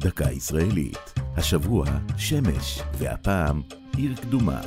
דקה ישראלית. השבוע שמש, והפעם עיר קדומה.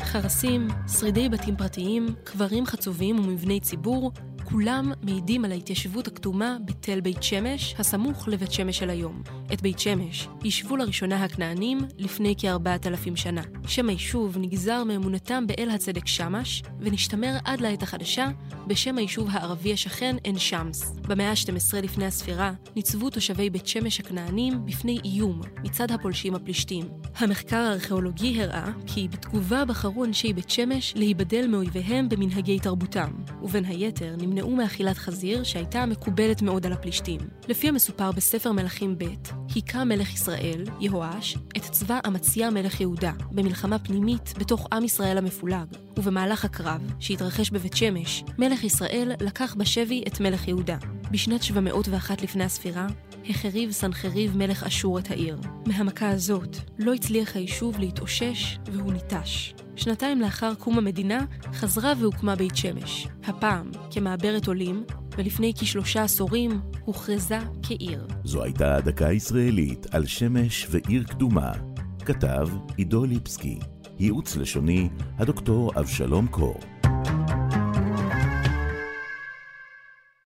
חרסים, שרידי בתים פרטיים, קברים חצובים ומבני ציבור, כולם מעידים על ההתיישבות הקדומה בתל בית שמש, הסמוך לבית שמש של היום. את בית שמש יישבו לראשונה הכנענים לפני כארבעת אלפים שנה. שם היישוב נגזר מאמונתם באל הצדק שמש, ונשתמר עד לעת החדשה בשם היישוב הערבי השכן עין שמס. במאה ה-12 לפני הספירה ניצבו תושבי בית שמש הכנענים בפני איום מצד הפולשים הפלישתים. המחקר הארכיאולוגי הראה כי בתגובה בחרו אנשי בית שמש להיבדל מאויביהם במנהגי תרבותם, ובין היתר נמנעו מאכילת חזיר שהייתה מקובלת מאוד על הפלישתים. לפי המסופר בספר מלכים ב', היכה מלך ישראל, יהואש, את צבא אמציה מלך יהודה, במלחמה פנימית בתוך עם ישראל המפולג, ובמהלך הקרב, שהתרחש בבית שמש, מלך ישראל לקח בשבי את מלך יהודה. בשנת 701 לפני הספירה, החריב סנחריב מלך אשור את העיר. מהמכה הזאת לא הצליח היישוב להתאושש והוא ניטש. שנתיים לאחר קום המדינה, חזרה והוקמה בית שמש. הפעם כמעברת עולים, ולפני כשלושה עשורים הוכרזה כעיר. זו הייתה הדקה הישראלית על שמש ועיר קדומה. כתב עידו ליפסקי. ייעוץ לשוני, הדוקטור אבשלום קור.